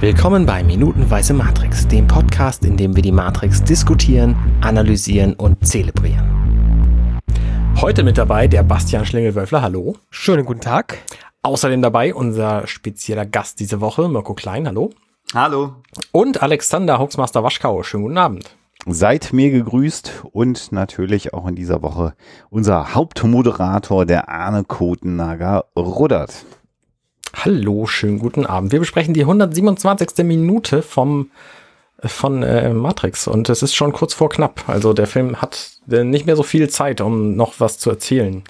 Willkommen bei Minutenweise Matrix, dem Podcast, in dem wir die Matrix diskutieren, analysieren und zelebrieren. Heute mit dabei der Bastian Schlingelwölfler, hallo. Schönen guten Tag. Außerdem dabei unser spezieller Gast diese Woche, Mirko Klein, hallo. Hallo. Und Alexander Hoaxmaster Waschkau, schönen guten Abend. Seid mir gegrüßt und natürlich auch in dieser Woche unser Hauptmoderator, der Arne Kotennager, Ruddert. Hallo, schönen guten Abend. Wir besprechen die 127. Minute vom von äh, Matrix und es ist schon kurz vor knapp. Also der Film hat nicht mehr so viel Zeit, um noch was zu erzählen.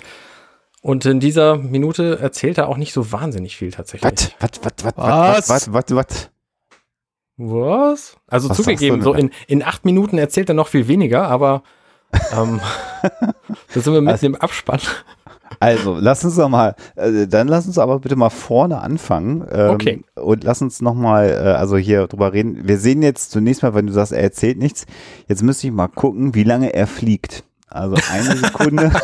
Und in dieser Minute erzählt er auch nicht so wahnsinnig viel tatsächlich. Was? Was? Was? Was? Was? Was? Was? Also was zugegeben, so in, in acht Minuten erzählt er noch viel weniger, aber ähm, da sind wir mitten also, im Abspann. Also, lass uns doch mal, äh, dann lass uns aber bitte mal vorne anfangen. Ähm, Okay. Und lass uns noch mal, äh, also hier drüber reden. Wir sehen jetzt zunächst mal, wenn du sagst, er erzählt nichts, jetzt müsste ich mal gucken, wie lange er fliegt. Also eine Sekunde.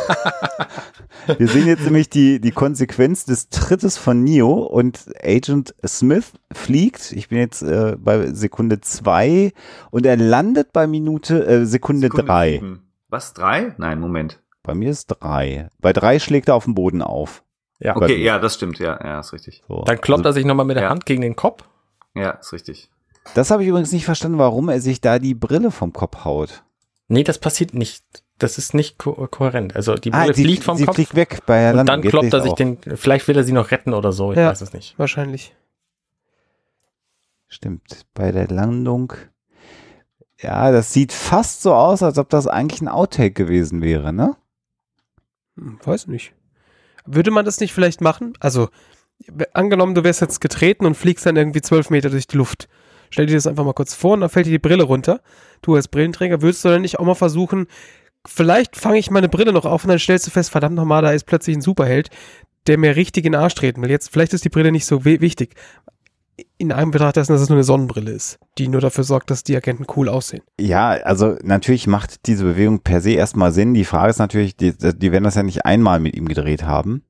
Wir sehen jetzt nämlich die, die Konsequenz des Trittes von Neo und Agent Smith fliegt. Ich bin jetzt äh, bei Sekunde zwei und er landet bei Minute, äh, Sekunde, drei. sieben. Was? Drei? Nein, Moment. Bei mir ist drei. Bei drei schlägt er auf den Boden auf. Ja. Okay, ja, das stimmt, ja, ja, ist richtig. So. Dann kloppt Also, er sich nochmal mit der ja. Hand gegen den Kopf. Ja, ist richtig. das habe ich übrigens nicht verstanden, warum er sich da die Brille vom Kopf haut. Nee, das passiert nicht. Das ist nicht ko kohärent. Also die Brille Ah, sie, fliegt vom sie Kopf fliegt weg bei der und Landung. dann kloppt er sich auch. den, vielleicht will er sie noch retten oder so, ich Ja. weiß es nicht. Wahrscheinlich. Stimmt, bei der Landung. Ja, das sieht fast so aus, als ob das eigentlich ein Outtake gewesen wäre, ne? Hm, weiß nicht. Würde man das nicht vielleicht machen? Also, angenommen, du wärst jetzt getreten und fliegst dann irgendwie zwölf Meter durch die Luft. Stell dir das einfach mal kurz vor und dann fällt dir die Brille runter. Du als Brillenträger, würdest du dann nicht auch mal versuchen, vielleicht fange ich meine Brille noch auf und dann stellst du fest, verdammt nochmal, da ist plötzlich ein Superheld, der mir richtig in den Arsch treten will. Jetzt, vielleicht ist die Brille nicht so wi- wichtig. In einem Betracht dessen, dass es nur eine Sonnenbrille ist, die nur dafür sorgt, dass die Agenten cool aussehen. Ja, also natürlich macht diese Bewegung per se erstmal Sinn. Die Frage ist natürlich, die, die werden das ja nicht einmal mit ihm gedreht haben.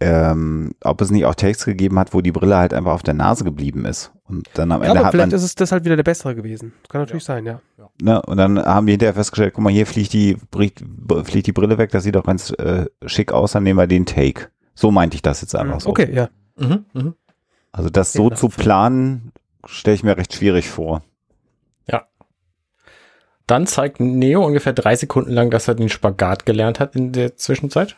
Ähm, ob es nicht auch Takes gegeben hat, wo die Brille halt einfach auf der Nase geblieben ist. Und dann am Ja, Ende aber hat man, vielleicht ist es deshalb wieder der bessere gewesen. Kann natürlich sein, ja. ne, und dann haben die hinterher festgestellt, guck mal, hier fliegt die, bricht, fliegt die Brille weg, das sieht doch ganz äh, schick aus, dann nehmen wir den Take. So meinte ich das jetzt einfach so. Okay, ja. Mhm, mhm. Also das Ja, so das- zu planen, stelle ich mir recht schwierig vor. Dann zeigt Neo ungefähr drei Sekunden lang, dass er den Spagat gelernt hat in der Zwischenzeit.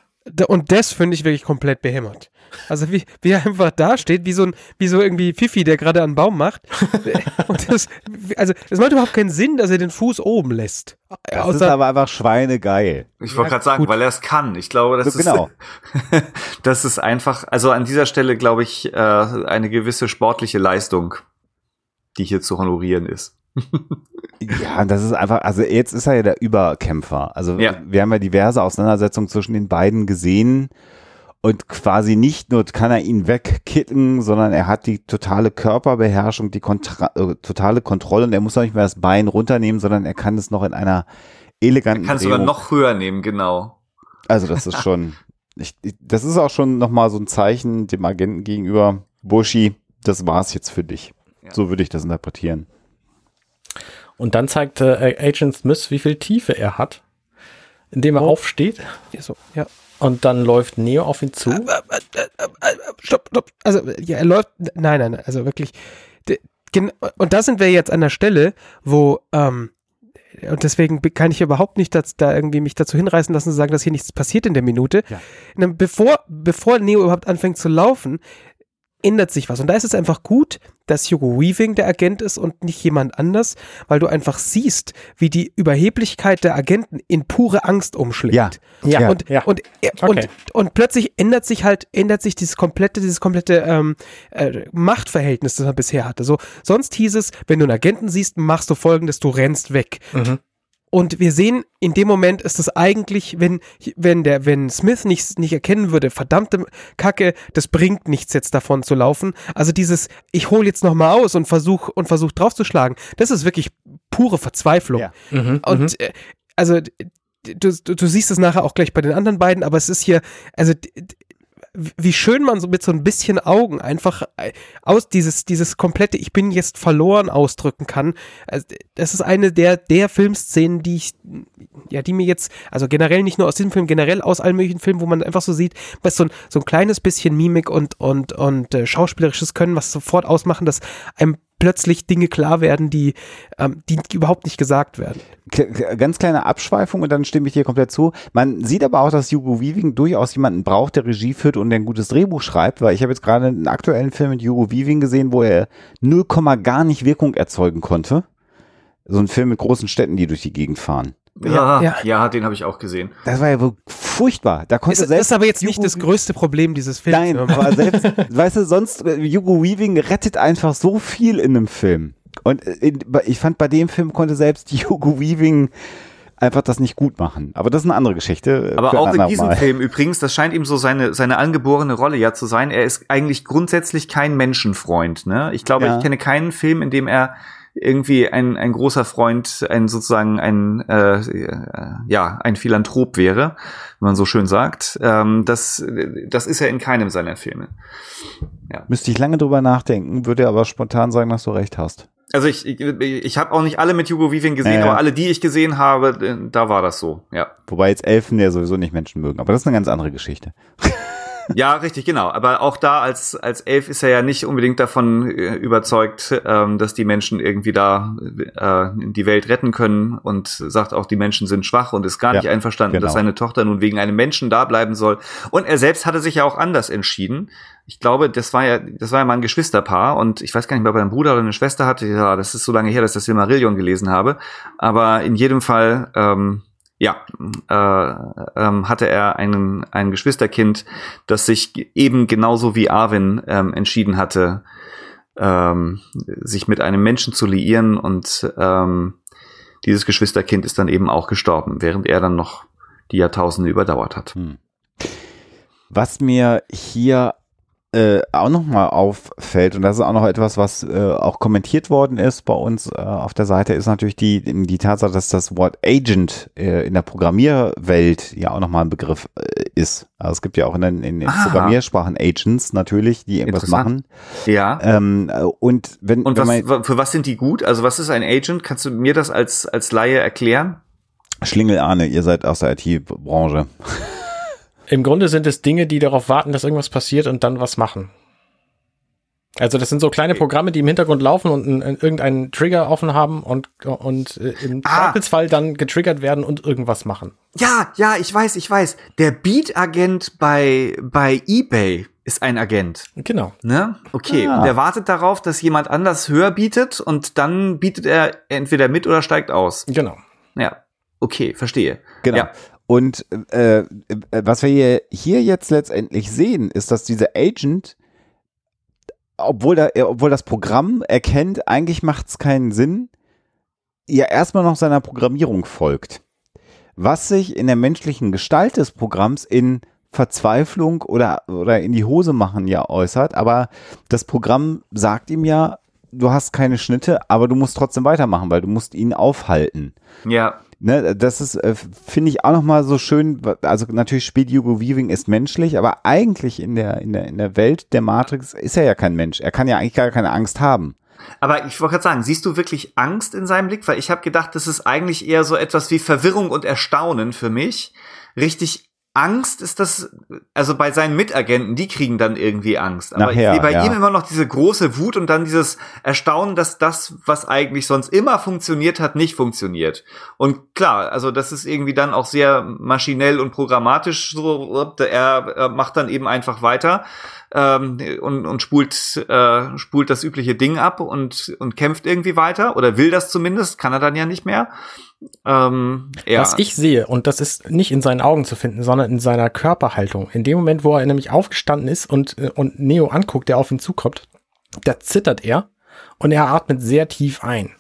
Und das finde ich wirklich komplett behämmert. Also wie, wie er einfach da steht, wie so ein, wie so irgendwie Fifi, der gerade einen Baum macht. Und das, also es macht überhaupt keinen Sinn, dass er den Fuß oben lässt. Das ist Außer, aber einfach schweinegeil. Ich wollte Ja, gerade sagen, gut. weil er es kann. Ich glaube, das So, genau. ist das ist einfach, also an dieser Stelle glaube ich, äh, eine gewisse sportliche Leistung, die hier zu honorieren ist. Ja, das ist einfach, also jetzt ist er ja der Überkämpfer. Also Ja. wir haben ja diverse Auseinandersetzungen zwischen den beiden gesehen und quasi nicht nur kann er ihn wegkitten, sondern er hat die totale Körperbeherrschung, die Kontra äh, totale Kontrolle und er muss auch nicht mehr das Bein runternehmen, sondern er kann es noch in einer eleganten Kann sogar Drehung- noch höher nehmen, genau. Also das ist schon, ich, ich- das ist auch schon nochmal so ein Zeichen dem Agenten gegenüber, Bushi, das war's jetzt für dich. Ja. So würde ich das interpretieren. Und dann zeigt äh, Agent Smith, wie viel Tiefe er hat, indem er Oh. aufsteht. ja, so, ja. Und dann läuft Neo auf ihn zu. Stopp, stopp. Also ja, er läuft. Nein, nein, nein. Also wirklich. Und da sind wir jetzt an der Stelle, wo ähm, und deswegen kann ich überhaupt nicht das, da irgendwie mich dazu hinreißen lassen zu sagen, dass hier nichts passiert in der Minute. Ja. Bevor, bevor Neo überhaupt anfängt zu laufen, ändert sich was. Und da ist es einfach gut, dass Hugo Weaving der Agent ist und nicht jemand anders, weil du einfach siehst, wie die Überheblichkeit der Agenten in pure Angst umschlägt. Ja. Ja, Und, ja. und, äh, Okay. und, und plötzlich ändert sich halt, ändert sich dieses komplette, dieses komplette ähm, äh, Machtverhältnis, das man bisher hatte. So, sonst hieß es, wenn du einen Agenten siehst, machst du folgendes, du rennst weg. Mhm. Und wir sehen, in dem Moment ist es eigentlich, wenn, wenn der, wenn Smith nicht, nicht erkennen würde, verdammte Kacke, das bringt nichts jetzt davon zu laufen. Also dieses, ich hole jetzt nochmal aus und versuch, und versuch draufzuschlagen, das ist wirklich pure Verzweiflung. Ja. Mhm. mhm. Und äh, also du, du, du siehst es nachher auch gleich bei den anderen beiden, aber es ist hier, also wie schön man so mit so ein bisschen Augen einfach äh, aus dieses, dieses komplette Ich bin jetzt verloren ausdrücken kann. Also, das ist eine der, der Filmszenen, die ich, ja, die mir jetzt, also generell nicht nur aus diesem Film, generell aus allen möglichen Filmen, wo man einfach so sieht, was so ein, so ein kleines bisschen Mimik und, und, und äh, schauspielerisches Können, was sofort ausmachen, dass einem plötzlich Dinge klar werden, die, ähm, die überhaupt nicht gesagt werden. Ganz kleine Abschweifung und dann stimme ich dir komplett zu. Man sieht aber auch, dass Hugo Weaving durchaus jemanden braucht, der Regie führt und der ein gutes Drehbuch schreibt, weil ich habe jetzt gerade einen aktuellen Film mit Hugo Weaving gesehen, wo er 0, gar nicht Wirkung erzeugen konnte. So ein Film mit großen Städten, die durch die Gegend fahren. Ja, ja. ja den habe ich auch gesehen. Das war ja wohl furchtbar. Da konnte ist, selbst das ist aber jetzt nicht das größte Problem dieses Films. Nein, aber selbst, weißt du, sonst, Hugo Weaving rettet einfach so viel in einem Film. Und in, ich fand, bei dem Film konnte selbst Hugo Weaving einfach das nicht gut machen. Aber das ist eine andere Geschichte. Aber auch in diesem Mal. Film übrigens, das scheint ihm so seine, seine angeborene Rolle ja zu sein. Er ist eigentlich grundsätzlich kein Menschenfreund. Ne? Ich glaube, ja. ich kenne keinen Film, in dem er irgendwie ein, ein großer Freund, ein sozusagen ein äh, ja ein Philanthrop wäre, wenn man so schön sagt. Ähm, das das ist er in keinem seiner Filme. Ja. Müsste ich lange drüber nachdenken, würde aber spontan sagen, dass du recht hast. Also ich ich, ich habe auch nicht alle mit Hugo Weaving gesehen, äh, aber alle, die ich gesehen habe, da war das so. Ja. Wobei jetzt Elfen ja sowieso nicht Menschen mögen, aber das ist eine ganz andere Geschichte. Ja, richtig, genau. Aber auch da als, als Elf ist er ja nicht unbedingt davon äh, überzeugt, ähm, dass die Menschen irgendwie da äh, die Welt retten können und sagt auch, die Menschen sind schwach und ist gar ja, nicht einverstanden, genau. dass seine Tochter nun wegen einem Menschen da bleiben soll. Und er selbst hatte sich ja auch anders entschieden. Ich glaube, das war ja, das war ja mal ein Geschwisterpaar und ich weiß gar nicht mehr, ob er einen Bruder oder eine Schwester hatte. Ja, das ist so lange her, dass ich das Silmarillion gelesen habe. Aber in jedem Fall, ähm, ja, äh, ähm, hatte er einen, ein Geschwisterkind, das sich eben genauso wie Arwen ähm, entschieden hatte, ähm, sich mit einem Menschen zu liieren und ähm, dieses Geschwisterkind ist dann eben auch gestorben, während er dann noch die Jahrtausende überdauert hat. Hm. Was mir hier äh, auch nochmal auffällt, und das ist auch noch etwas, was äh, auch kommentiert worden ist bei uns äh, auf der Seite, ist natürlich die, die Tatsache, dass das Wort Agent äh, in der Programmierwelt ja auch nochmal ein Begriff äh, ist. Also es gibt ja auch in den, in den Programmiersprachen Agents natürlich, die irgendwas machen. Ja. Ähm, äh, und wenn, und wenn was, man, für was sind die gut? Also was ist ein Agent? Kannst du mir das als, als Laie erklären? Schlingel Arne, ihr seid aus der IT-Branche. Im Grunde sind es Dinge, die darauf warten, dass irgendwas passiert und dann was machen. Also das sind so kleine Programme, die im Hintergrund laufen und einen, irgendeinen Trigger offen haben und, und äh, im ah. Zweifelsfall dann getriggert werden und irgendwas machen. Ja, ja, ich weiß, ich weiß. Der Beat-Agent bei, bei eBay ist ein Agent. Genau. Ne? Okay. Ah. Und der wartet darauf, dass jemand anders höher bietet und dann bietet er entweder mit oder steigt aus. Genau. Ja. Okay, verstehe. Genau. Ja. Und äh, äh, was wir hier, jetzt letztendlich sehen, ist, dass dieser Agent, obwohl, da, obwohl das Programm erkennt, eigentlich macht es keinen Sinn, ja erstmal noch seiner Programmierung folgt. Was sich in der menschlichen Gestalt des Programms in Verzweiflung oder, oder in die Hose machen ja äußert, aber das Programm sagt ihm ja, du hast keine Schnitte, aber du musst trotzdem weitermachen, weil du musst ihn aufhalten. Ja ne, das ist, äh, finde ich auch nochmal so schön, also natürlich spielt Hugo Weaving ist menschlich, aber eigentlich in der, in der, in der Welt der Matrix ist er ja kein Mensch. Er kann ja eigentlich gar keine Angst haben. Aber ich wollte gerade sagen, siehst du wirklich Angst in seinem Blick? Weil ich habe gedacht, das ist eigentlich eher so etwas wie Verwirrung und Erstaunen für mich. Richtig Angst ist das, also bei seinen Mitagenten, die kriegen dann irgendwie Angst. Aber Nachher, ich sehe bei ja. ihm immer noch diese große Wut und dann dieses Erstaunen, dass das, was eigentlich sonst immer funktioniert hat, nicht funktioniert. Und klar, also das ist irgendwie dann auch sehr maschinell und programmatisch so, er, er macht dann eben einfach weiter ähm, und, und spult, äh, spult das übliche Ding ab und, und kämpft irgendwie weiter oder will das zumindest, kann er dann ja nicht mehr. Ähm, ja. Was ich sehe, und das ist nicht in seinen Augen zu finden, sondern in seiner Körperhaltung. In dem Moment, wo er nämlich aufgestanden ist und, äh, und Neo anguckt, der auf ihn zukommt, da zittert er und er atmet sehr tief ein.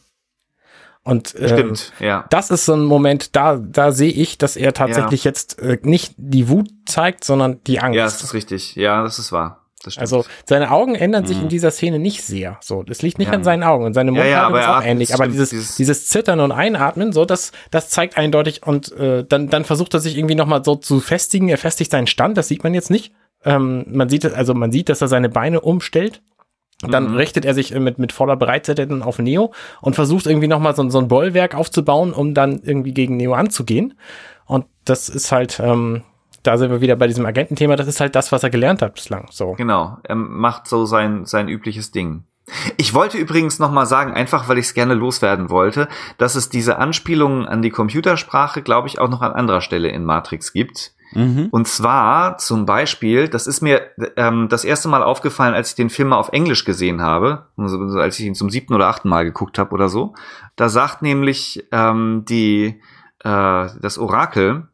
Und ähm, Stimmt, ja. das ist so ein Moment, da, da sehe ich, dass er tatsächlich ja. jetzt äh, nicht die Wut zeigt, sondern die Angst. Ja, das ist richtig. Ja, das ist wahr also seine Augen ändern sich mhm. in dieser Szene nicht sehr. So, das liegt nicht ja. an seinen Augen und seine Mundhaltung ja, ja, ist auch ähnlich. Aber dieses, dieses, dieses Zittern und Einatmen, so das, das zeigt eindeutig und äh, dann, dann versucht er sich irgendwie noch mal so zu festigen. Er festigt seinen Stand. Das sieht man jetzt nicht. Ähm, man sieht, also man sieht, dass er seine Beine umstellt. Dann Mhm. richtet er sich äh, mit, mit voller Bereitseite dann auf Neo und versucht irgendwie nochmal so, so ein Bollwerk aufzubauen, um dann irgendwie gegen Neo anzugehen. Und das ist halt, ähm, da sind wir wieder bei diesem Agententhema, das ist halt das, was er gelernt hat bislang. So. Genau, er macht so sein, sein übliches Ding. Ich wollte übrigens noch mal sagen, einfach weil ich es gerne loswerden wollte, dass es diese Anspielungen an die Computersprache, glaube ich, auch noch an anderer Stelle in Matrix gibt. Mhm. Und zwar zum Beispiel, das ist mir ähm, das erste Mal aufgefallen, als ich den Film mal auf Englisch gesehen habe, also als ich ihn zum siebten oder achten Mal geguckt habe oder so. Da sagt nämlich ähm, die äh, das Orakel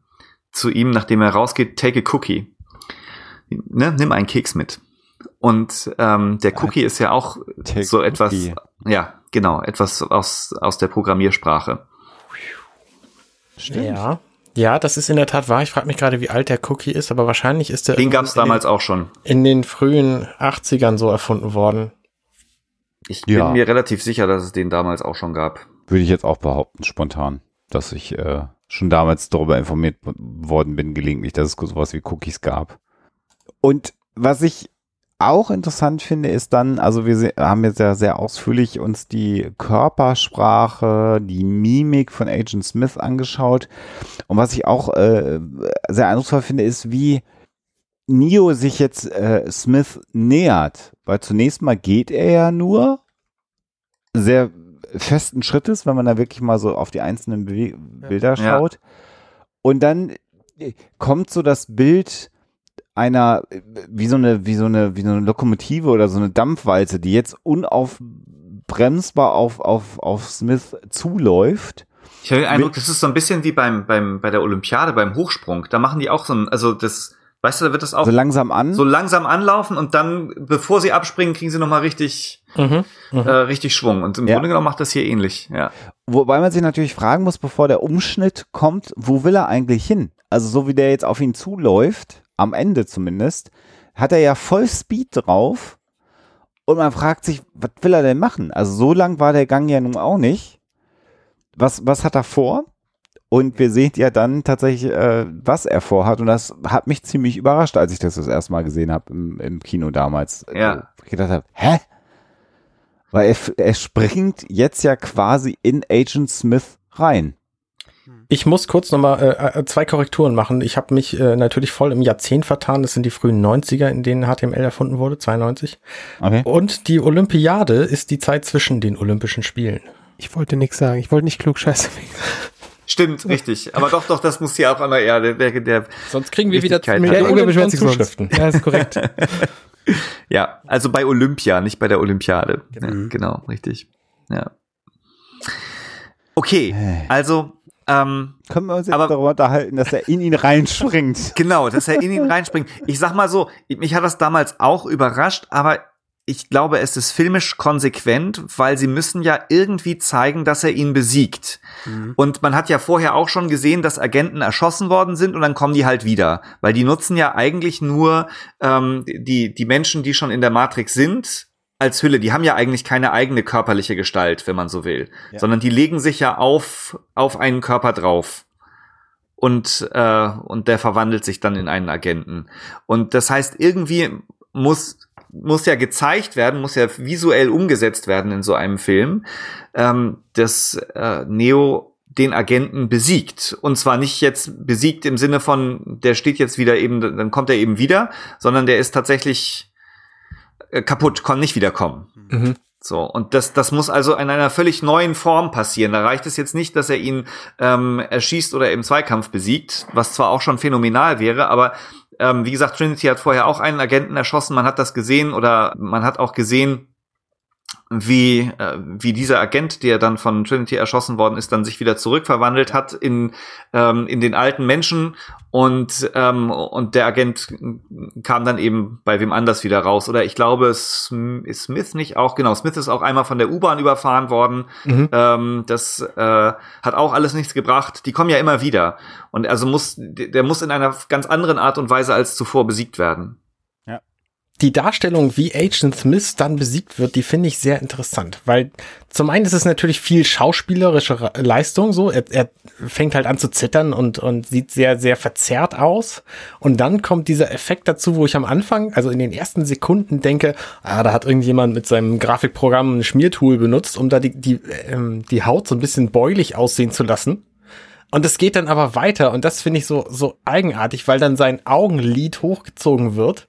zu ihm, nachdem er rausgeht, take a cookie. Ne, nimm einen Keks mit. Und ähm, der Cookie ist ja auch Take so etwas, Cookie. ja, genau, etwas aus, aus der Programmiersprache. Stimmt. Ja. Ja, das ist in der Tat wahr. Ich frage mich gerade, wie alt der Cookie ist, aber wahrscheinlich ist der Den gab es damals auch schon. in den, in den frühen 80ern so erfunden worden. Ich Ja. bin mir relativ sicher, dass es den damals auch schon gab. Würde ich jetzt auch behaupten, spontan, dass ich äh, schon damals darüber informiert worden bin, gelegentlich, dass es sowas wie Cookies gab. Und was ich auch interessant finde, ist dann, also wir haben jetzt ja sehr ausführlich uns die Körpersprache, die Mimik von Agent Smith angeschaut. Und was ich auch äh, sehr eindrucksvoll finde, ist, wie Neo sich jetzt äh, Smith nähert. Weil zunächst mal geht er ja nur sehr festen Schrittes, wenn man da wirklich mal so auf die einzelnen Bewe Bilder Ja. schaut. Und dann äh, kommt so das Bild einer, äh, wie so eine, wie so eine, wie so eine Lokomotive oder so eine Dampfwalze, die jetzt unaufbremsbar auf, auf, auf Smith zuläuft. Ich habe den Eindruck, das ist so ein bisschen wie beim, beim, bei der Olympiade, beim Hochsprung. Da machen die auch so ein, also das, weißt du, da wird das auch So langsam an. so langsam anlaufen und dann, bevor sie abspringen, kriegen sie nochmal richtig, Mhm. Mhm. äh, richtig Schwung. Und im Ja. Grunde genommen macht das hier ähnlich, ja. Wobei man sich natürlich fragen muss, bevor der Umschnitt kommt, wo will er eigentlich hin? Also so wie der jetzt auf ihn zuläuft, am Ende zumindest, hat er ja voll Speed drauf und man fragt sich, was will er denn machen? Also so lang war der Gang ja nun auch nicht. Was, was hat er vor? Und wir sehen ja dann tatsächlich, äh, was er vorhat. Und das hat mich ziemlich überrascht, als ich das das erste Mal gesehen habe im, im Kino damals. Ja. Wo Ich gedacht habe, hä? Weil er, er springt jetzt ja quasi in Agent Smith rein. Ich muss kurz nochmal äh, äh, zwei Korrekturen machen. Ich habe mich äh, natürlich voll im Jahrzehnt vertan. Das sind die frühen 90er, in denen HTML erfunden wurde, 92. Okay. Und die Olympiade ist die Zeit zwischen den Olympischen Spielen. Ich wollte nichts sagen. Ich wollte nicht klug scheiße. Stimmt, richtig. Aber doch, doch, das muss hier auch einmal, ja, der, der, der Sonst kriegen wir wieder. Millionen von. Zuschriften. Ja, ist korrekt. Ja, also bei Olympia, nicht bei der Olympiade. Genau. Ja, genau, richtig. Ja. Okay, also, ähm, Können wir uns jetzt Aber- darüber unterhalten, dass er in ihn reinspringt? genau, dass er in ihn reinspringt. Ich sag mal so, mich hat das damals auch überrascht, aber ich glaube, es ist filmisch konsequent, weil sie müssen ja irgendwie zeigen, dass er ihn besiegt. Und man hat ja vorher auch schon gesehen, dass Agenten erschossen worden sind und dann kommen die halt wieder. Weil die nutzen ja eigentlich nur ähm, die, die Menschen, die schon in der Matrix sind, als Hülle. Die haben ja eigentlich keine eigene körperliche Gestalt, wenn man so will. Ja. Sondern die legen sich ja auf, auf einen Körper drauf. Und, äh, und der verwandelt sich dann in einen Agenten. Und das heißt, irgendwie muss muss ja gezeigt werden, muss ja visuell umgesetzt werden in so einem Film, ähm, dass äh, Neo den Agenten besiegt. Und zwar nicht jetzt besiegt im Sinne von, der steht jetzt wieder eben, dann kommt er eben wieder, sondern der ist tatsächlich äh, kaputt, kann nicht wiederkommen. Mhm. So, und das, das muss also in einer völlig neuen Form passieren. Da reicht es jetzt nicht, dass er ihn ähm, erschießt oder im Zweikampf besiegt, was zwar auch schon phänomenal wäre, aber ähm, wie gesagt, Trinity hat vorher auch einen Agenten erschossen, man hat das gesehen oder man hat auch gesehen, wie, äh, wie dieser Agent, der dann von Trinity erschossen worden ist, dann sich wieder zurückverwandelt hat in, ähm, in den alten Menschen und, ähm, und der Agent kam dann eben bei wem anders wieder raus. Oder ich glaube, es ist Smith nicht auch, genau, Smith ist auch einmal von der U-Bahn überfahren worden. Mhm. Ähm, das äh, hat auch alles nichts gebracht. Die kommen ja immer wieder. Und also muss, der muss in einer ganz anderen Art und Weise als zuvor besiegt werden. Die Darstellung, wie Agent Smith dann besiegt wird, die finde ich sehr interessant, weil zum einen ist es natürlich viel schauspielerische Leistung, so. Er, er fängt halt an zu zittern und und sieht sehr sehr verzerrt aus. Und dann kommt dieser Effekt dazu, wo ich am Anfang, also in den ersten Sekunden denke, ah, da hat irgendjemand mit seinem Grafikprogramm ein Schmiertool benutzt, um da die die ähm, die Haut so ein bisschen beulig aussehen zu lassen. Und es geht dann aber weiter. Und das finde ich so so eigenartig, weil dann sein Augenlid hochgezogen wird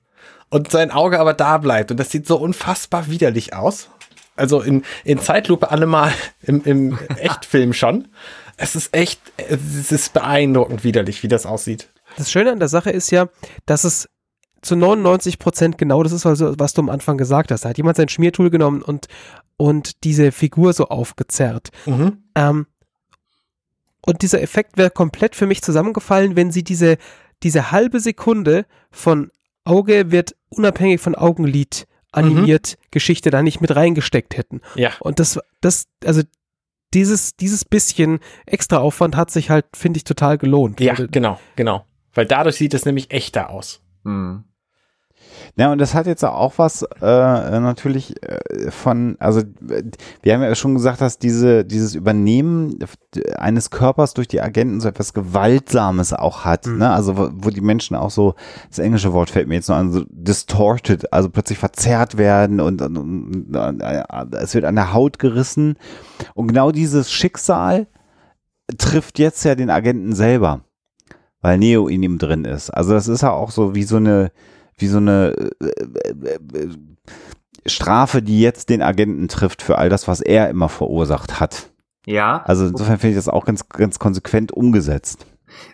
und sein Auge aber da bleibt. Und das sieht so unfassbar widerlich aus. Also in, in Zeitlupe allemal im, im Echtfilm schon. Es ist echt, es ist beeindruckend widerlich, wie das aussieht. Das Schöne an der Sache ist ja, dass es zu 99 Prozent genau das ist, was du am Anfang gesagt hast. Da hat jemand sein Schmiertool genommen und, und diese Figur so aufgezerrt. Mhm. Ähm, und dieser Effekt wäre komplett für mich zusammengefallen, wenn sie diese, diese halbe Sekunde von Auge wird unabhängig von Augenlid animiert mhm. Geschichte da nicht mit reingesteckt hätten. Ja. Und das, das, also dieses, dieses bisschen extra Aufwand hat sich halt, finde ich, total gelohnt. Ja, genau, genau. Weil dadurch sieht es nämlich echter aus. Mhm. Ja, und das hat jetzt auch was äh, natürlich äh, von, also wir haben ja schon gesagt, dass diese, dieses Übernehmen eines Körpers durch die Agenten so etwas Gewaltsames auch hat. Mhm. Ne? Also wo, wo, die Menschen auch so, das englische Wort fällt mir jetzt noch an, so distorted, also plötzlich verzerrt werden und, und, und, und äh, es wird an der Haut gerissen. Und genau dieses Schicksal trifft jetzt ja den Agenten selber, weil Neo in ihm drin ist. Also das ist ja auch so wie so eine wie so eine äh, äh, äh, Strafe, die jetzt den Agenten trifft für all das, was er immer verursacht hat. Ja. Also insofern finde ich das auch ganz, ganz konsequent umgesetzt.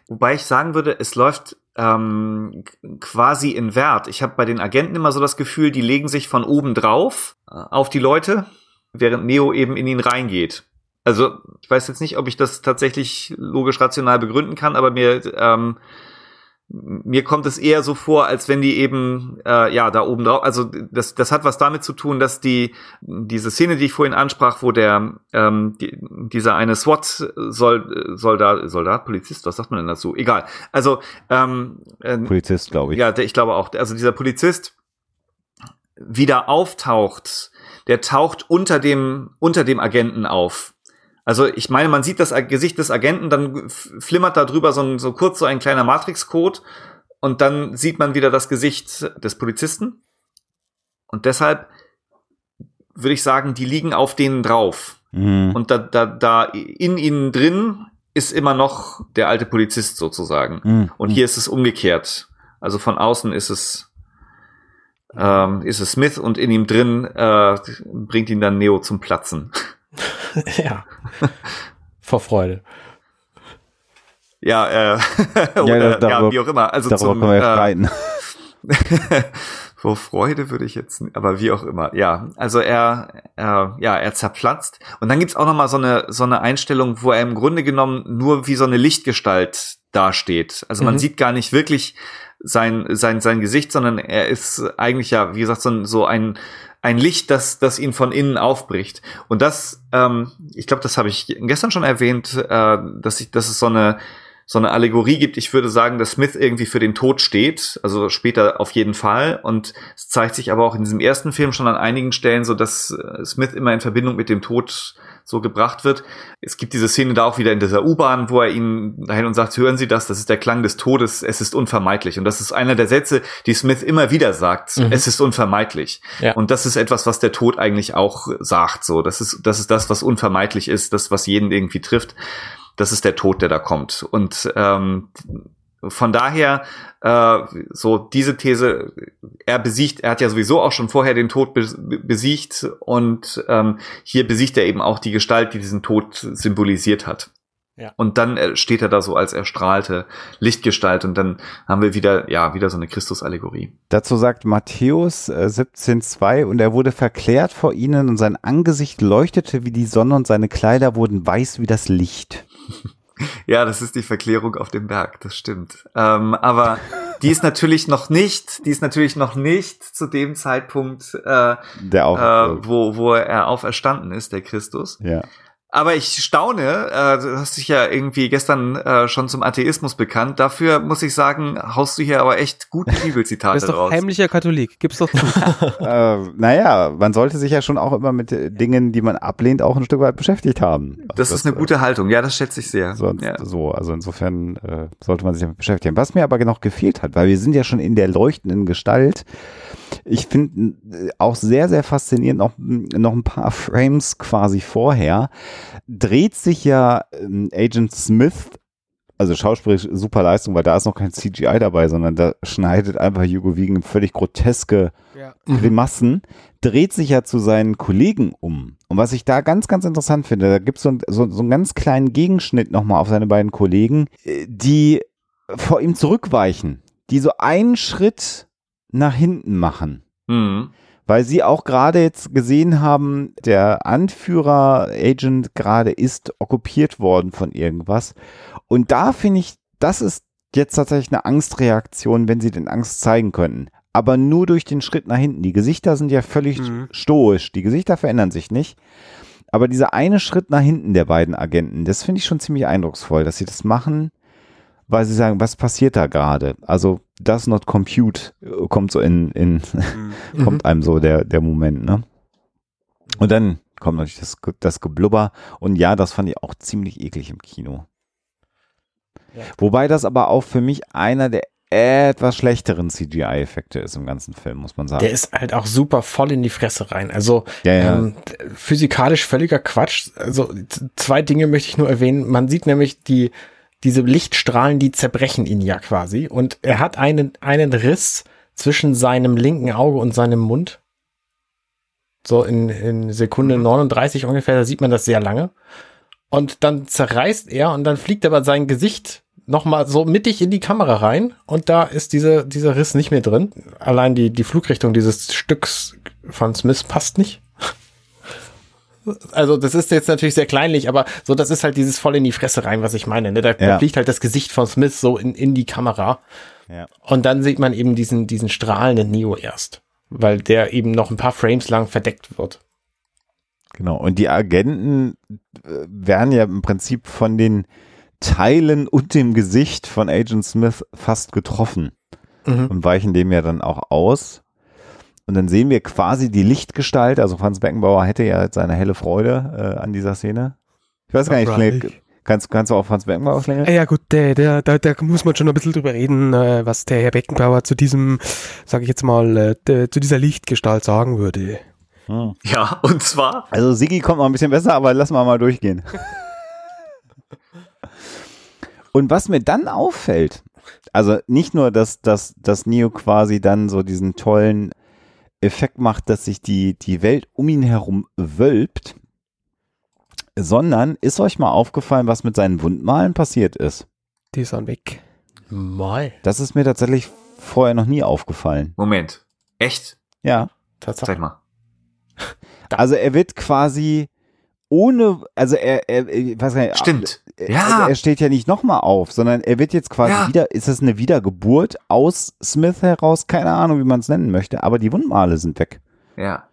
Wobei ich sagen würde, es läuft ähm, quasi in Wert. Ich habe bei den Agenten immer so das Gefühl, die legen sich von oben drauf auf die Leute, während Neo eben in ihn reingeht. Also ich weiß jetzt nicht, ob ich das tatsächlich logisch rational begründen kann, aber mir ähm, mir kommt es eher so vor, als wenn die eben äh, ja da oben drauf. Also das das hat was damit zu tun, dass die diese Szene, die ich vorhin ansprach, wo der ähm, die, dieser eine SWAT soll Soldat Soldat Polizist, was sagt man denn dazu? Egal. Also ähm, äh, Polizist, glaube ich. Ja, ich glaube auch. Also dieser Polizist wieder auftaucht, der taucht unter dem unter dem Agenten auf also ich meine, man sieht das Gesicht des Agenten, dann flimmert da drüber so, ein, so kurz so ein kleiner Matrix-Code und dann sieht man wieder das Gesicht des Polizisten. Und deshalb würde ich sagen, die liegen auf denen drauf. Mhm. Und da, da, da in ihnen drin ist immer noch der alte Polizist sozusagen. Mhm. Und hier ist es umgekehrt. Also von außen ist es ähm, ist es Smith und in ihm drin äh, bringt ihn dann Neo zum Platzen. ja. Vor Freude. Ja, äh, oder ja, darüber, ja, wie auch immer. Also darüber zum, können wir ja streiten. Äh, vor Freude würde ich jetzt, aber wie auch immer. Ja, also er, er ja, er zerplatzt. Und dann gibt's auch noch mal so eine so eine Einstellung, wo er im Grunde genommen nur wie so eine Lichtgestalt dasteht. Also man mhm. sieht gar nicht wirklich sein sein sein Gesicht, sondern er ist eigentlich ja, wie gesagt, so, so ein ein Licht, das, das ihn von innen aufbricht. Und das, ähm, ich glaube, das habe ich gestern schon erwähnt, äh, dass, ich, dass es so eine, so eine Allegorie gibt. Ich würde sagen, dass Smith irgendwie für den Tod steht, also später auf jeden Fall. Und es zeigt sich aber auch in diesem ersten Film schon an einigen Stellen so, dass äh, Smith immer in Verbindung mit dem Tod so gebracht wird. Es gibt diese Szene da auch wieder in dieser U-Bahn, wo er ihnen dahin und sagt, hören Sie das, das ist der Klang des Todes, es ist unvermeidlich. Und das ist einer der Sätze, die Smith immer wieder sagt, mhm. es ist unvermeidlich. Ja. Und das ist etwas, was der Tod eigentlich auch sagt, so. Das ist, das ist das, was unvermeidlich ist, das, was jeden irgendwie trifft. Das ist der Tod, der da kommt. Und ähm, von daher, äh, so diese These, er besiegt, er hat ja sowieso auch schon vorher den Tod besiegt und ähm, hier besiegt er eben auch die Gestalt, die diesen Tod symbolisiert hat. Ja. Und dann äh, steht er da so als erstrahlte Lichtgestalt und dann haben wir wieder, ja, wieder so eine Christusallegorie. Dazu sagt Matthäus äh, 17,2 und er wurde verklärt vor ihnen und sein Angesicht leuchtete wie die Sonne und seine Kleider wurden weiß wie das Licht. Ja, das ist die Verklärung auf dem Berg, das stimmt. Ähm, aber die ist natürlich noch nicht, die ist natürlich noch nicht zu dem Zeitpunkt, äh, der auch, äh, wo, wo er auferstanden ist, der Christus. Ja. Aber ich staune, äh, du hast dich ja irgendwie gestern äh, schon zum Atheismus bekannt. Dafür muss ich sagen, haust du hier aber echt gute Du Bibelzitate bist doch raus. heimlicher Katholik. Gib's doch zu. äh, naja, man sollte sich ja schon auch immer mit äh, Dingen, die man ablehnt, auch ein Stück weit beschäftigt haben. Das ist eine äh, gute Haltung. Ja, das schätze ich sehr. Sonst ja. so, also insofern äh, sollte man sich damit beschäftigen. Was mir aber noch gefehlt hat, weil wir sind ja schon in der leuchtenden Gestalt. Ich finde äh, auch sehr, sehr faszinierend, noch, noch ein paar Frames quasi vorher, dreht sich ja ähm, Agent Smith, also schauspielerisch super Leistung, weil da ist noch kein CGI dabei, sondern da schneidet einfach Hugo Wiegen völlig groteske ja. Grimassen, dreht sich ja zu seinen Kollegen um. Und was ich da ganz, ganz interessant finde, da gibt so es so, so einen ganz kleinen Gegenschnitt nochmal auf seine beiden Kollegen, äh, die vor ihm zurückweichen, die so einen Schritt nach hinten machen. Mhm. Weil sie auch gerade jetzt gesehen haben, der Anführer Agent gerade ist okkupiert worden von irgendwas. Und da finde ich, das ist jetzt tatsächlich eine Angstreaktion, wenn sie den Angst zeigen könnten. Aber nur durch den Schritt nach hinten. Die Gesichter sind ja völlig Mhm. stoisch. Die Gesichter verändern sich nicht. Aber dieser eine Schritt nach hinten der beiden Agenten, das finde ich schon ziemlich eindrucksvoll, dass sie das machen, weil sie sagen, was passiert da gerade? Also, does not compute, äh, kommt so in, in Mhm. kommt einem so der, der Moment, ne? Und dann kommt natürlich das, das Geblubber. Und ja, das fand ich auch ziemlich eklig im Kino. Ja. Wobei das aber auch für mich einer der etwas schlechteren CGI-Effekte ist im ganzen Film, muss man sagen. Der ist halt auch super voll in die Fresse rein. Also Ja, ja. Ähm, physikalisch völliger Quatsch. Also zwei Dinge möchte ich nur erwähnen. Man sieht nämlich die diese Lichtstrahlen, die zerbrechen ihn ja quasi. Und er hat einen einen Riss zwischen seinem linken Auge und seinem Mund. So in, in Sekunde 39 ungefähr, da sieht man das sehr lange. Und dann zerreißt er und dann fliegt aber sein Gesicht nochmal so mittig in die Kamera rein und da ist diese, dieser Riss nicht mehr drin. Allein die, die Flugrichtung dieses Stücks von Smith passt nicht. Also das ist jetzt natürlich sehr kleinlich, aber so das ist halt dieses voll in die Fresse rein, was ich meine. Ne? Da, da Ja. fliegt halt das Gesicht von Smith so in, in die Kamera Ja. und dann sieht man eben diesen, diesen strahlenden Neo erst, weil der eben noch ein paar Frames lang verdeckt wird. Genau. Und die Agenten äh, werden ja im Prinzip von den Teilen und dem Gesicht von Agent Smith fast getroffen Mhm. und weichen dem ja dann auch aus. Und dann sehen wir quasi die Lichtgestalt. Also Franz Beckenbauer hätte ja jetzt seine helle Freude äh, an dieser Szene. Ich weiß gar nicht. Schlingel, kannst, kannst du auch Franz Beckenbauer schlängeln? Ja gut, der, der, da, da muss man schon ein bisschen drüber reden, äh, was der Herr Beckenbauer zu diesem, sage ich jetzt mal, äh, der, zu dieser Lichtgestalt sagen würde. Hm. Ja, und zwar. Also Sigi kommt noch ein bisschen besser, aber lass mal mal durchgehen. Und was mir dann auffällt, also nicht nur, dass, dass, dass Neo quasi dann so diesen tollen Effekt macht, dass sich die, die Welt um ihn herum wölbt, sondern ist euch mal aufgefallen, was mit seinen Wundmalen passiert ist? Die sind weg. Mal. Das ist mir tatsächlich vorher noch nie aufgefallen. Moment. Echt? Ja. Tatsache. Zeig mal. Also er wird quasi ohne, also er, er ich weiß gar nicht, Stimmt. Also Ja. er steht ja nicht nochmal auf, sondern er wird jetzt quasi Ja. wieder, ist das eine Wiedergeburt aus Smith heraus? Keine Ahnung, wie man es nennen möchte, aber die Wundmale sind weg. Ja.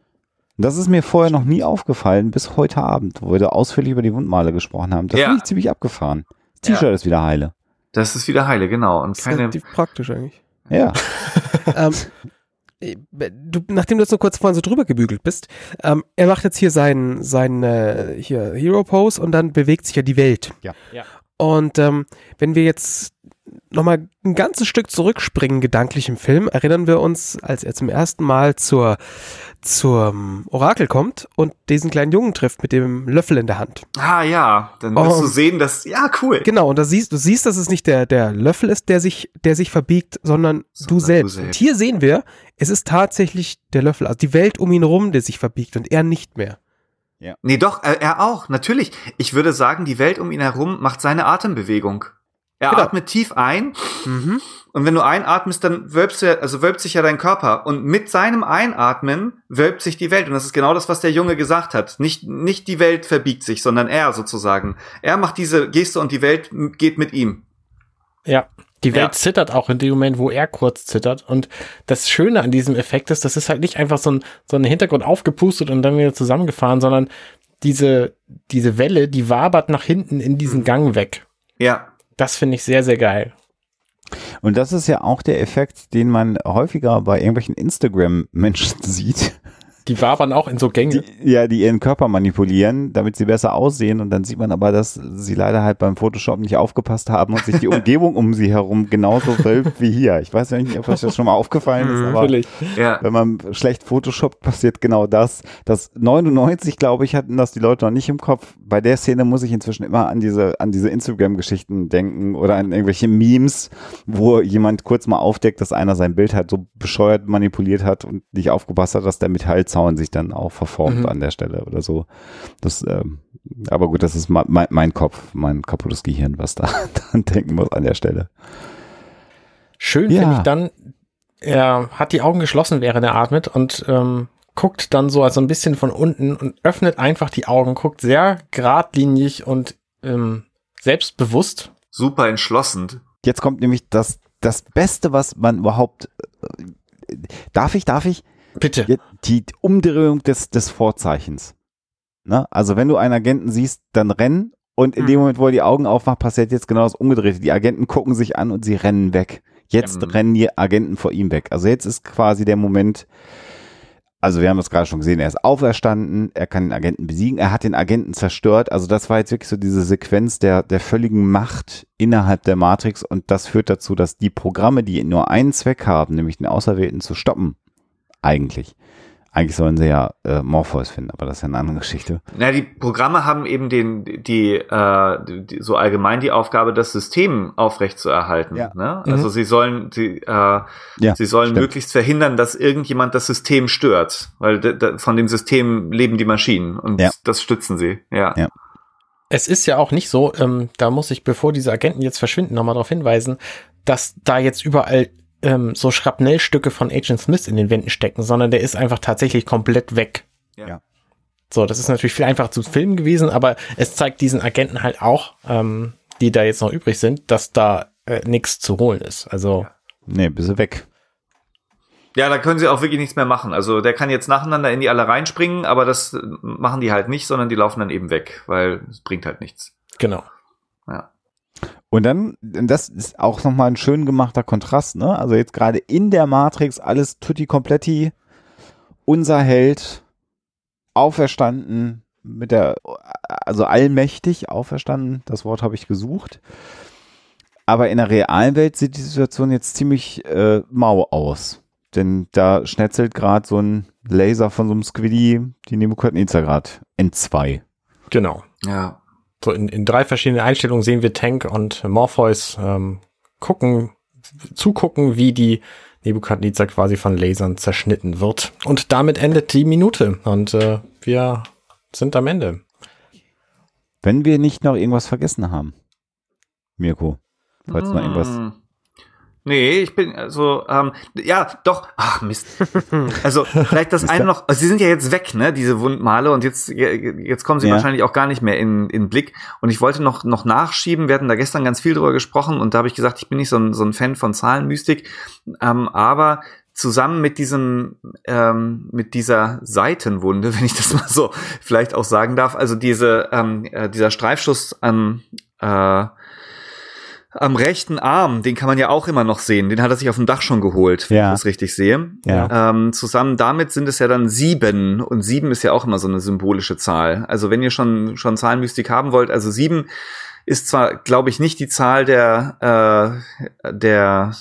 Das ist mir vorher noch nie aufgefallen, bis heute Abend, wo wir da ausführlich über die Wundmale gesprochen haben. Das Ja. finde ich ziemlich abgefahren. Das T-Shirt Ja. ist wieder heile. Das ist wieder heile, genau. Und Das ist keine. relativ praktisch eigentlich. Ja. ähm, äh, du, nachdem du jetzt nur kurz vorhin so drüber gebügelt bist, ähm, er macht jetzt hier seinen sein, äh, hier Hero Pose und dann bewegt sich ja die Welt. Ja. Ja. Und ähm, wenn wir jetzt nochmal ein ganzes Stück zurückspringen, gedanklich im Film, erinnern wir uns, als er zum ersten Mal zur, zum Orakel kommt und diesen kleinen Jungen trifft mit dem Löffel in der Hand. Ah ja, dann wirst Oh. du sehen, dass. Ja, cool. Genau, und da siehst, du siehst, dass es nicht der, der Löffel ist, der sich, der sich verbiegt, sondern, Sondern du du selbst. selbst. Und hier sehen wir, es ist tatsächlich der Löffel, also die Welt um ihn rum, der sich verbiegt und er nicht mehr. Nee, doch, er, er auch, natürlich. Ich würde sagen, die Welt um ihn herum macht seine Atembewegung. Er Genau. atmet tief ein und wenn du einatmest, dann wölbst du, also wölbt sich ja dein Körper und mit seinem Einatmen wölbt sich die Welt und das ist genau das, was der Junge gesagt hat. Nicht nicht die Welt verbiegt sich, sondern er sozusagen. Er macht diese Geste und die Welt geht mit ihm. Ja. Die Welt Ja. zittert auch in dem Moment, wo er kurz zittert. Und das Schöne an diesem Effekt ist, das ist halt nicht einfach so ein, so ein Hintergrund aufgepustet und dann wieder zusammengefahren, sondern diese, diese Welle, die wabert nach hinten in diesen Gang weg. Ja. Das finde ich sehr, sehr geil. Und das ist ja auch der Effekt, den man häufiger bei irgendwelchen Instagram-Menschen sieht. Die wabern auch in so Gänge. Die, ja, die ihren Körper manipulieren, damit sie besser aussehen. Und dann sieht man aber, dass sie leider halt beim Photoshop nicht aufgepasst haben und sich die Umgebung um sie herum genauso wölbt wie hier. Ich weiß ja nicht, ob euch das schon mal aufgefallen ist, aber Natürlich. Ja. wenn man schlecht Photoshoppt, passiert genau das. Das 99, glaube ich, hatten das die Leute noch nicht im Kopf. Bei der Szene muss ich inzwischen immer an diese, an diese Instagram-Geschichten denken oder an irgendwelche Memes, wo jemand kurz mal aufdeckt, dass einer sein Bild halt so bescheuert manipuliert hat und nicht aufgepasst hat, dass der Metallzaun sich dann auch verformt Mhm. an der Stelle oder so. Das, ähm, aber gut, das ist mein, mein, Kopf, mein kaputtes Gehirn, was da dran denken muss an der Stelle. Schön Ja. finde ich dann, er hat die Augen geschlossen, während er atmet und ähm, guckt dann so also ein bisschen von unten und öffnet einfach die Augen, guckt sehr geradlinig und ähm, selbstbewusst. Super entschlossen. Jetzt kommt nämlich das, das Beste, was man überhaupt, äh, darf ich, darf ich? Bitte. Die Umdrehung des, des Vorzeichens. Ne? Also wenn du einen Agenten siehst, dann rennen und in dem Moment, wo er die Augen aufmacht, passiert jetzt genau das Umgedrehte. Die Agenten gucken sich an und sie rennen weg. Jetzt Ja. rennen die Agenten vor ihm weg. Also jetzt ist quasi der Moment, also wir haben das gerade schon gesehen, er ist auferstanden, er kann den Agenten besiegen, er hat den Agenten zerstört. Also das war jetzt wirklich so diese Sequenz der, der völligen Macht innerhalb der Matrix und das führt dazu, dass die Programme, die nur einen Zweck haben, nämlich den Auserwählten zu stoppen, eigentlich. Eigentlich sollen sie ja äh, Morpheus finden, aber das ist ja eine andere Geschichte. Na, die Programme haben eben den, die, äh, die, so allgemein die Aufgabe, das System aufrechtzuerhalten. Ja. Ne? Mhm. Also sie sollen, sie, äh, Ja, sie sollen stimmt. möglichst verhindern, dass irgendjemand das System stört, weil d- d- von dem System leben die Maschinen und Ja. das stützen sie. Ja. Ja. Es ist ja auch nicht so, ähm, da muss ich, bevor diese Agenten jetzt verschwinden, nochmal darauf hinweisen, dass da jetzt überall ähm, so Schrapnellstücke von Agent Smith in den Wänden stecken, sondern der ist einfach tatsächlich komplett weg. Ja. So, das ist natürlich viel einfacher zu filmen gewesen, aber es zeigt diesen Agenten halt auch, ähm, die da jetzt noch übrig sind, dass da äh, nichts zu holen ist. Also Nee, bist du weg. Ja, da können sie auch wirklich nichts mehr machen. Also der kann jetzt nacheinander in die alle reinspringen, aber das äh, machen die halt nicht, sondern die laufen dann eben weg, weil es bringt halt nichts. genau. Ja. Und dann, das ist auch nochmal ein schön gemachter Kontrast, ne? Also jetzt gerade in der Matrix alles tutti kompletti, unser Held, auferstanden, mit der, also allmächtig auferstanden, das Wort habe ich gesucht. Aber in der realen Welt sieht die Situation jetzt ziemlich äh, mau aus. Denn da schnetzelt gerade so ein Laser von so einem Squiddy die Nebukadnezar gerade in zwei. Genau. Ja. So in, in drei verschiedenen Einstellungen sehen wir Tank und Morpheus ähm, gucken, zugucken, wie die Nebukadnezar quasi von Lasern zerschnitten wird. Und damit endet die Minute und äh, wir sind am Ende. Wenn wir nicht noch irgendwas vergessen haben. Mirko, falls noch irgendwas. Nee, ich bin, also, ähm, ja, doch, ach Mist. Also, vielleicht das eine noch, also, sie sind ja jetzt weg, ne, diese Wundmale, und jetzt, jetzt kommen sie Ja. wahrscheinlich auch gar nicht mehr in, in Blick. Und ich wollte noch, noch nachschieben, wir hatten da gestern ganz viel drüber gesprochen, und da habe ich gesagt, ich bin nicht so ein, so ein Fan von Zahlenmystik, ähm, aber zusammen mit diesem, ähm, mit dieser Seitenwunde, wenn ich das mal so vielleicht auch sagen darf, also diese, ähm, äh, dieser Streifschuss am, äh, am rechten Arm, den kann man ja auch immer noch sehen. Den hat er sich auf dem Dach schon geholt, wenn Ja. ich das richtig sehe. Ja. Ähm, zusammen damit sind es ja dann sieben. Und sieben ist ja auch immer so eine symbolische Zahl. Also wenn ihr schon, schon Zahlenmystik haben wollt, also sieben ist zwar, glaube ich, nicht die Zahl der, äh, der,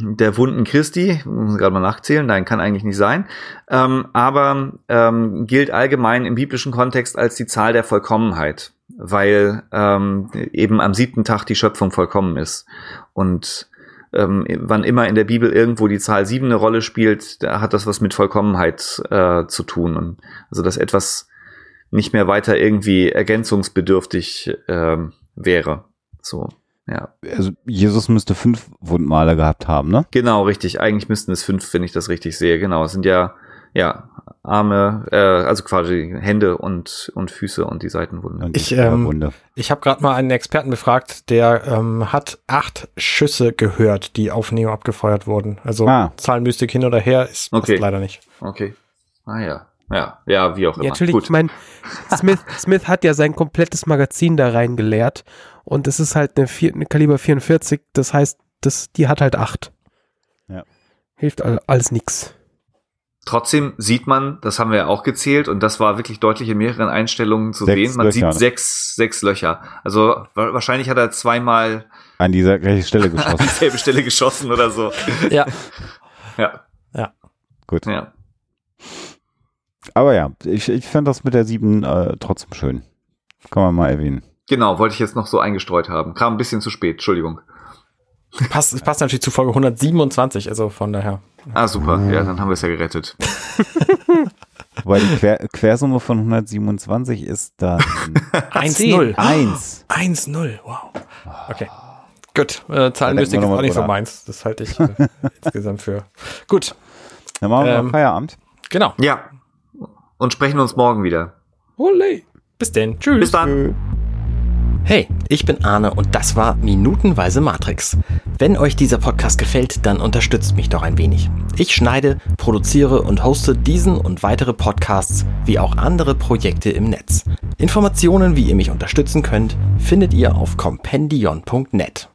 der Wunden Christi, muss gerade mal nachzählen, nein, kann eigentlich nicht sein, ähm, aber ähm, gilt allgemein im biblischen Kontext als die Zahl der Vollkommenheit, weil ähm, eben am siebten Tag die Schöpfung vollkommen ist. Und ähm, wann immer in der Bibel irgendwo die Zahl sieben eine Rolle spielt, da hat das was mit Vollkommenheit äh, zu tun. Und also dass etwas nicht mehr weiter irgendwie ergänzungsbedürftig ähm, wäre. So, ja. Also Jesus müsste fünf Wundmale gehabt haben, ne? Genau, richtig. Eigentlich müssten es fünf, wenn ich das richtig sehe. Genau, es sind ja, ja, Arme, äh, also quasi Hände und, und Füße und die Seitenwunde. Und Ich, die ähm, Wunde. Ich habe gerade mal einen Experten befragt, der ähm, hat acht Schüsse gehört, die auf Neo abgefeuert wurden. Also Ah. Zahlenmystik hin oder her ist passt Okay. leider nicht. Okay. Ah ja. Ja, ja, wie auch immer. Ja, natürlich, Gut. ich meine, Smith, Smith hat ja sein komplettes Magazin da reingeleert und es ist halt eine, vier, eine Kaliber 44, das heißt, das, die hat halt acht. Ja. Hilft all, alles nix. Trotzdem sieht man, das haben wir ja auch gezählt und das war wirklich deutlich in mehreren Einstellungen zu Sechs sehen. Man Löcher, sieht ne? sechs, sechs Löcher. Also wa wahrscheinlich hat er zweimal An dieser gleichen Stelle an geschossen. dieselbe Stelle geschossen oder so. Ja. Ja, Gut. ja. Aber ja, ich, ich fand das mit der 7 äh, trotzdem schön. Kann man mal erwähnen. Genau, wollte ich jetzt noch so eingestreut haben. Kam ein bisschen zu spät, Entschuldigung. Passt, passt natürlich zu Folge 127, also von daher. Ah, super. Ja, dann haben wir es ja gerettet. Weil die Quer Quersumme von 127 ist dann 1-0. 1. 1-0, wow. Okay. Gut, äh, Zahlenmystik ist auch nicht so meins. Das halte ich äh, insgesamt für. Gut, Dann machen wir Ähm, Feierabend. genau. Ja. Und sprechen uns morgen wieder. Ole. Bis denn. Tschüss. Bis dann. Hey, ich bin Arne und das war Minutenweise Matrix. Wenn euch dieser Podcast gefällt, dann unterstützt mich doch ein wenig. Ich schneide, produziere und hoste diesen und weitere Podcasts wie auch andere Projekte im Netz. Informationen, wie ihr mich unterstützen könnt, findet ihr auf compendion.net.